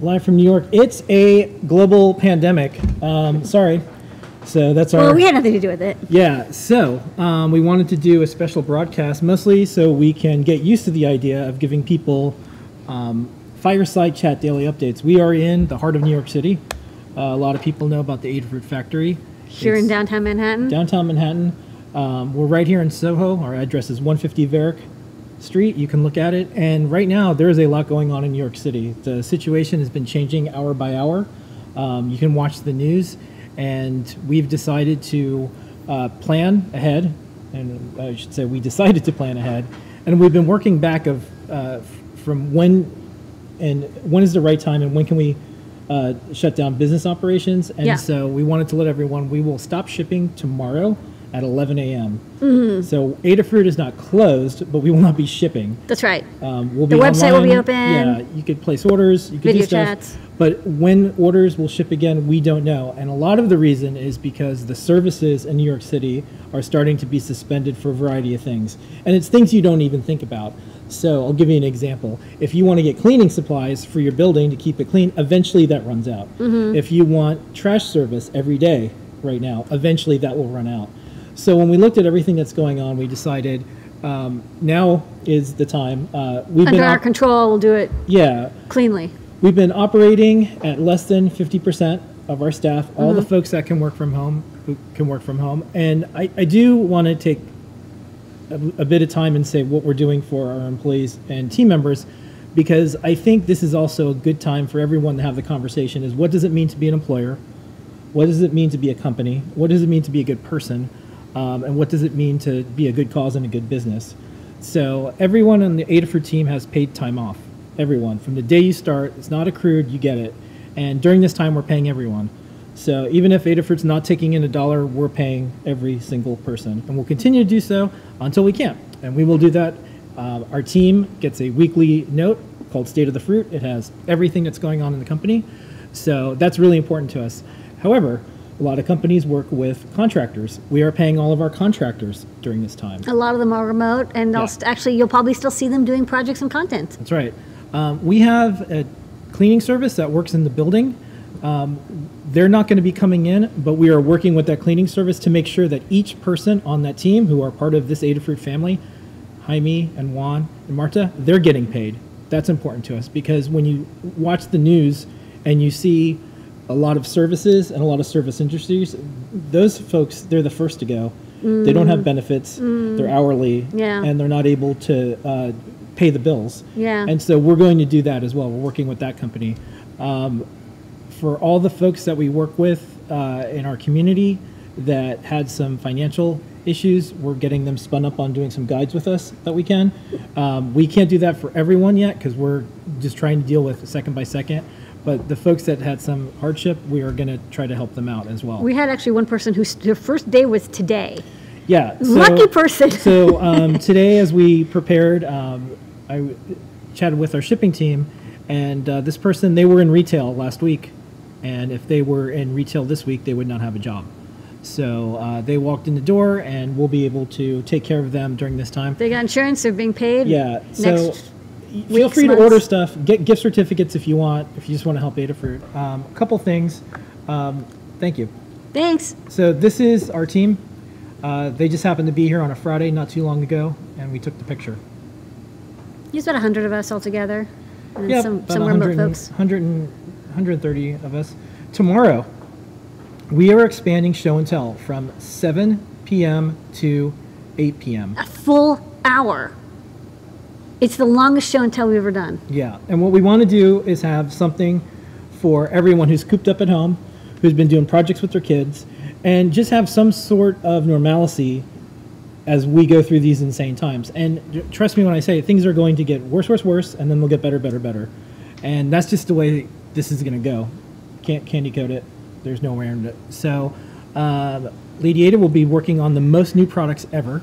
live from New York. It's a global pandemic. Um, sorry. So that's our. Well, we had nothing to do with it. Yeah, so um, we wanted to do a special broadcast mostly so we can get used to the idea of giving people um, fireside chat daily updates. We are in the heart of New York City. Uh, a lot of people know about the Adafruit Factory. Here in downtown Manhattan. downtown Manhattan. Um, we're right here in Soho. Our address is 150 Varick Street. You can look at it. And right now, there is a lot going on in New York City. The situation has been changing hour by hour. Um, you can watch the news, and we've decided to uh, plan ahead. And I should say, we decided to plan ahead. And we've been working back of uh, from when and when is the right time and when can we uh, shut down business operations and Yeah. so we wanted to let everyone we will stop shipping tomorrow at 11 a.m Mm-hmm. so adafruit is not closed but we will not be shipping That's right. um, we'll The website will be open. yeah you could place orders you could Video do stuff chats. but when orders will ship again we don't know and a lot of the reason is because the services in new york city are starting to be suspended for a variety of things and it's things you don't even think about so i'll give you an example if you want to get cleaning supplies for your building to keep it clean eventually that runs out Mm-hmm. if you want trash service every day right now eventually that will run out so when we looked at everything that's going on we decided um, now is the time uh, we've Under been our control, we'll do it yeah cleanly. We've been operating at less than 50% of our staff, all Mm-hmm. the folks that can work from home, who can work from home. And I, I do want to take a, a bit of time and say what we're doing for our employees and team members, because I think this is also a good time for everyone to have the conversation is what does it mean to be an employer? What does it mean to be a company? What does it mean to be a good person? Um, and what does it mean to be a good cause and a good business? So everyone on the Adafruit team has paid time off. Everyone from the day you start, it's not accrued, you get it. And during this time, we're paying everyone. So even if Adafruit's not taking in a dollar, we're paying every single person, and we'll continue to do so until we can't. And we will do that. Um, our team gets a weekly note called State of the Fruit. It has everything that's going on in the company. So that's really important to us. However, a lot of companies work with contractors. We are paying all of our contractors during this time. A lot of them are remote, and Yeah. st- actually, you'll probably still see them doing projects and content. That's right. Um, we have a cleaning service that works in the building. Um, they're not going to be coming in, but we are working with that cleaning service to make sure that each person on that team who are part of this Adafruit family, Jaime and Juan and Marta, they're getting paid. That's important to us because when you watch the news and you see a lot of services and a lot of service industries, those folks, they're the first to go. They don't have benefits, they're hourly, Yeah. and they're not able to uh, pay the bills. Yeah. And so we're going to do that as well. We're working with that company. Um, for all the folks that we work with uh, in our community that had some financial issues, we're getting them spun up on doing some guides with us that we can. Um, we can't do that for everyone yet because we're just trying to deal with second by second. But the folks that had some hardship, we are going to try to help them out as well. We had actually one person whose their first day was today. Yeah. so- Lucky person. so um, today, as we prepared, um, I chatted with our shipping team, and uh, this person they were in retail last week, and if they were in retail this week, they would not have a job. So uh, they walked in the door, and we'll be able to take care of them during this time. They got insurance, they're being paid. Yeah. So Next feel free to order stuff. Get gift certificates if you want. If you just want to help Adafruit. Um, a couple things. Um, thank you. Thanks. So this is our team. Uh, they just happened to be here on a Friday not too long ago, and we took the picture. There's about 100 of us all together. And Yeah, some, some 100 remote folks. 100 and- 130 of us. Tomorrow, we are expanding show and tell from 7 p.m. to 8 p.m. A full hour. It's the longest show tell we've ever done. Yeah, and what we want to do is have something for everyone who's cooped up at home, who's been doing projects with their kids, and just have some sort of normalcy as we go through these insane times. And trust me when I say things are going to get worse, worse, worse, and then they'll get better, better, better. And that's just the way this is going to go. Can't candy coat it. There's no way around it. So, um, Lady Ada will be working on the most new products ever.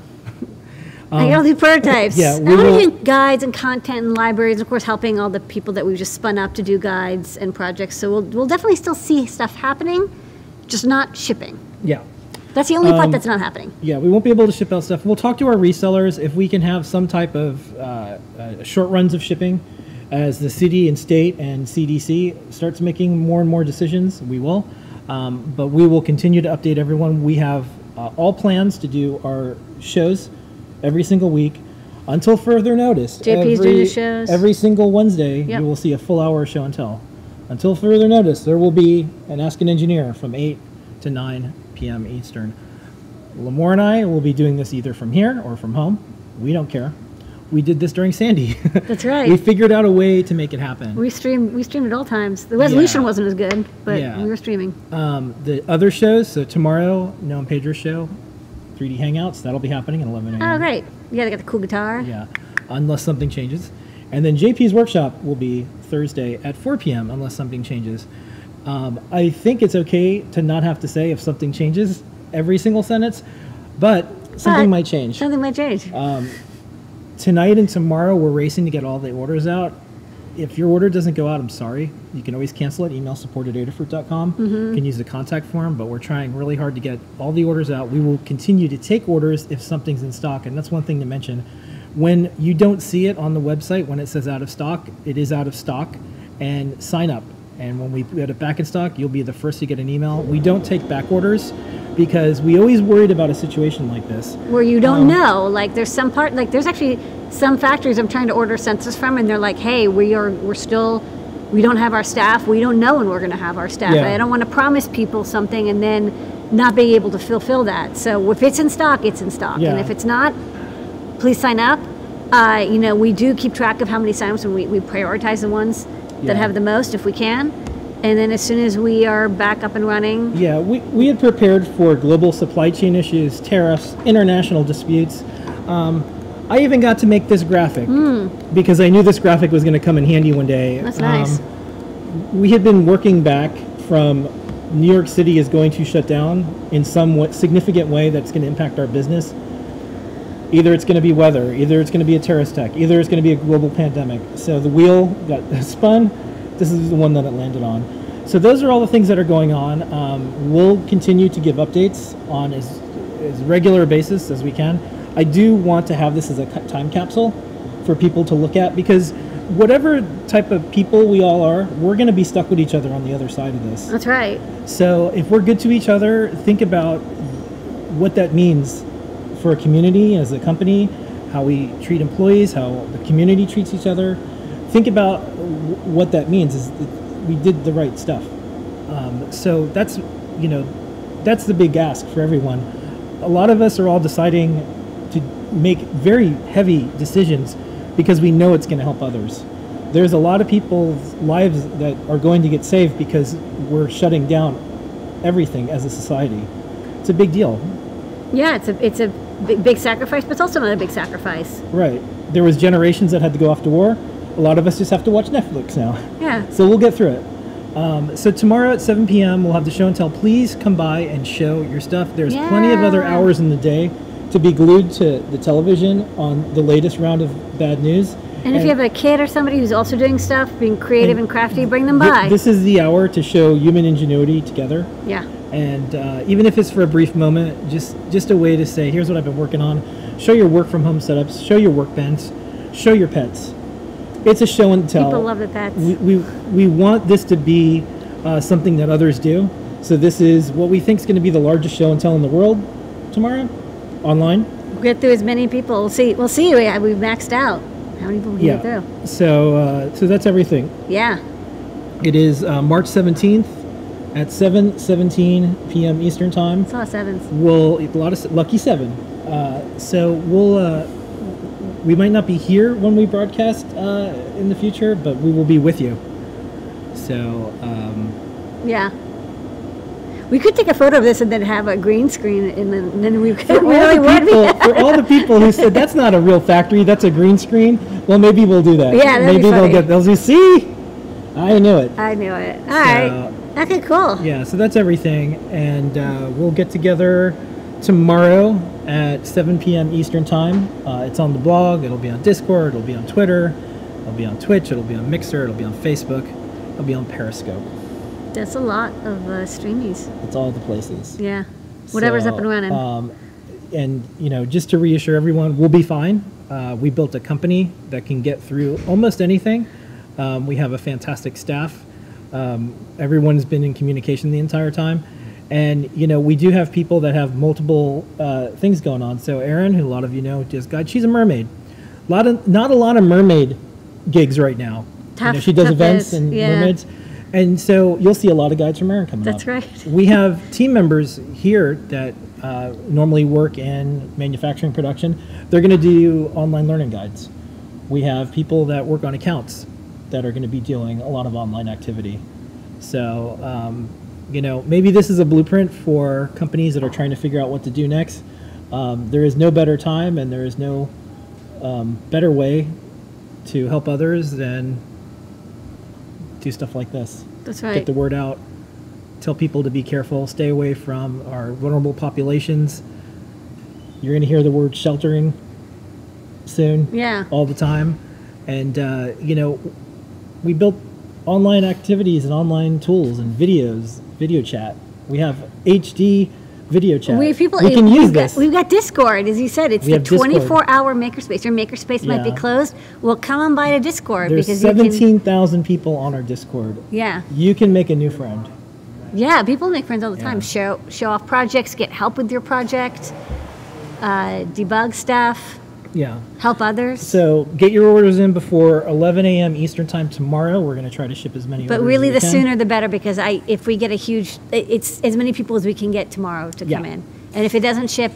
I got all these prototypes. Um, yeah, I we want will- to do guides and content and libraries, of course, helping all the people that we've just spun up to do guides and projects. So we'll, we'll definitely still see stuff happening, just not shipping. Yeah. That's the only part Um, that's not happening. Yeah, we won't be able to ship out stuff. We'll talk to our resellers if we can have some type of uh, uh, short runs of shipping. As the city and state and CDC starts making more and more decisions, we will. Um, but we will continue to update everyone. We have uh, all plans to do our shows every single week until further notice. JP's doing the shows. Every single Wednesday, Yep. you will see a full hour show and tell. Until further notice, there will be an Ask an Engineer from 8 to 9 p.m. Eastern. Limor and I will be doing this either from here or from home. We don't care. We did this during Sandy. That's right. we figured out a way to make it happen. We stream we streamed at all times. The resolution Yeah. wasn't as good, but Yeah. we were streaming. Um, the other shows, so tomorrow, Noe and Pedro's show, 3D Hangouts, that'll be happening at 11 a.m. Oh, great! Yeah, they got the cool guitar. Yeah, unless something changes. And then JP's workshop will be Thursday at 4 p.m. unless something changes. Um, I think it's okay to not have to say if something changes every single sentence, but something But might change. Something might change. Tonight and tomorrow, we're racing to get all the orders out. If your order doesn't go out, I'm sorry. You can always cancel it. Email support at adafruit.com. You mm-hmm. can use the contact form, but we're trying really hard to get all the orders out. We will continue to take orders if something's in stock, and that's one thing to mention. When you don't see it on the website, when it says out of stock, it is out of stock, and sign up. And when we get it back in stock, you'll be the first to get an email. We don't take back orders because we always worried about a situation like this. where you don't Um, know. Like there's some part like there's actually some factories I'm trying to order sensors from, and they're like, hey, we are we're still we don't have our staff. We don't know when we're going to have our staff. Yeah. I don't want to promise people something and then not be able to fulfill that. So if it's in stock, it's in stock, and if it's not, please sign up. Uh, you know, we do keep track of how many signups, and we, we prioritize the ones that have the most if we can. And then as soon as we are back up and running, Yeah, we, we had prepared for global supply chain issues, tariffs, international disputes. Um, I even got to make this graphic because I knew this graphic was going to come in handy one day. That's nice. Um, we had been working back from New York City is going to shut down in some significant way that's going to impact our business. Either it's going to be weather, either it's going to be a terrorist attack, either it's going to be a global pandemic. So the wheel got spun. This is the one that it landed on. So those are all the things that are going on. Um, we'll continue to give updates on as, as regular basis as we can. I do want to have this as a time capsule for people to look at because whatever type of people we all are, we're going to be stuck with each other on the other side of this. that's right. So if we're good to each other, think about what that means for a community as a company, how we treat employees, how the community treats each other. Think about what that means is that we did the right stuff. Um, so that's you know that's the big ask for everyone. A lot of us are all deciding to make very heavy decisions because we know it's going to help others. There's a lot of people's lives that are going to get saved because we're shutting down everything as a society. It's a big deal. Yeah, it's a it's a big, big sacrifice, but it's also not a big sacrifice. Right. There was generations that had to go off to war. A lot of us just have to watch Netflix now. Yeah. So we'll get through it. Um, so tomorrow at 7 p.m. we'll have the show and tell. Please come by and show your stuff. There's plenty of other hours in the day to be glued to the television on the latest round of bad news. And if you have a kid or somebody who's also doing stuff, being creative and, And crafty, bring them by. this is the hour to show human ingenuity together. yeah. And uh, even if it's for a brief moment, just just a way to say, here's what I've been working on. Show your work from home setups. Show your workbench. Show your pets. It's a show and tell. People love the pets. We we, we want this to be uh, something that others do. So this is what we think is going to be the largest show and tell in the world tomorrow, online. we Get through as many people. We'll see. We'll see. We, we've maxed out. How many people can get Yeah. through? So uh, so that's everything. Yeah. It is uh, March 17th at 7:17 p.m. Eastern time. It's all sevens. we'll a lot of lucky seven. Uh, so we'll uh, we might not be here when we broadcast uh, in the future, but we will be with you. So um, Yeah. We could take a photo of this and then have a green screen, and then, and then we could for all, really be. people, for all the people who said that's not a real factory, that's a green screen. Well, maybe we'll do that. Yeah, maybe they'll get they'll see. I knew it. I knew it. All right. Okay. Cool. Yeah, so that's everything, and uh, we'll get together tomorrow at 7 p.m. Eastern time. Uh, it's on the blog. It'll be on Discord. It'll be on Twitter. It'll be on Twitch. It'll be on Mixer. It'll be on Facebook. It'll be on Periscope. That's a lot of uh, streamies. It's all the places. Yeah. Whatever's up and running. Um, and you know, just to reassure everyone, we'll be fine. Uh, we built a company that can get through almost anything. Um, we have a fantastic staff. Um, everyone's been in communication the entire time. And, you know, we do have people that have multiple uh, things going on. So, Erin, who a lot of you know, just guide, she's a mermaid. A lot of, not a lot of mermaid gigs right now. you know, she does events is, and yeah. mermaids. And so you'll see a lot of guides from Erin coming up. That's up. right. We have team members here that uh, normally work in manufacturing production. They're going to do online learning guides. We have people that work on accounts that are going to be doing a lot of online activity. So, um, you know, maybe this is a blueprint for companies that are trying to figure out what to do next. Um, there is no better time and there is no um, better way to help others than do stuff like this That's right. get the word out, tell people to be careful, stay away from our vulnerable populations. You're going to hear the word sheltering soon, Yeah. all the time. And, uh, you know, we built online activities and online tools and videos, video chat. We have HD video chat. We have people. we can we've use got, this. We've got Discord, as you said. It's We the 24-hour makerspace. Your makerspace might be Yeah. closed. Well, come on by to Discord There's because 17,000 people on our Discord. Yeah, You can make a new friend. yeah. People make friends all the Yeah. time. Show show off projects, get help with your project, uh, debug stuff, Yeah. help others. So get your orders in before 11 a.m. Eastern time tomorrow. We're going to try to ship as many. As But really, the can. sooner the better because I if we get a huge, it's as many people as we can get tomorrow to come in. And if it doesn't ship,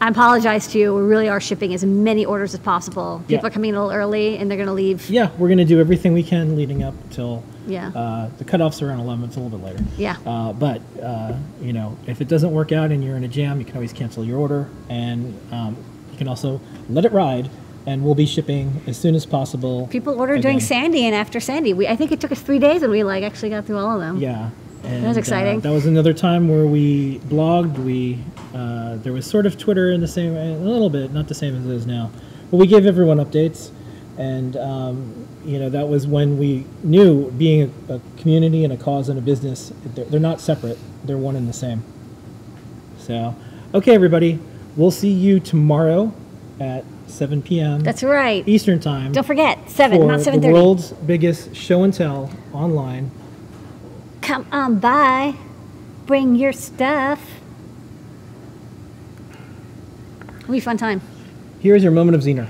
I apologize to you. We really are shipping as many orders as possible. People Yeah. are coming in a little early and they're going to leave. Yeah, we're going to do everything we can leading up till. Yeah. Uh, the cutoff's around 11. It's a little bit later. Yeah. Uh, but uh, you know, if it doesn't work out and you're in a jam, you can always cancel your order, and um, you can also let it ride, and we'll be shipping as soon as possible. People ordered during Sandy and after Sandy. We, I think it took us three days and we like actually got through all of them. Yeah. And, was exciting. Uh, that was another time where we blogged. We uh, there was sort of Twitter in the same a little bit, not the same as it is now, but we gave everyone updates, and um, you know that was when we knew being a, a community and a cause and a business, they're, they're not separate. They're one and the same. So, okay, everybody, we'll see you tomorrow at 7 p.m. That's right. Eastern time. Don't forget, 7, for not the 7.30. world's biggest show and tell online. Come on by. Bring your stuff. It'll be a fun time. Here's your moment of Zener.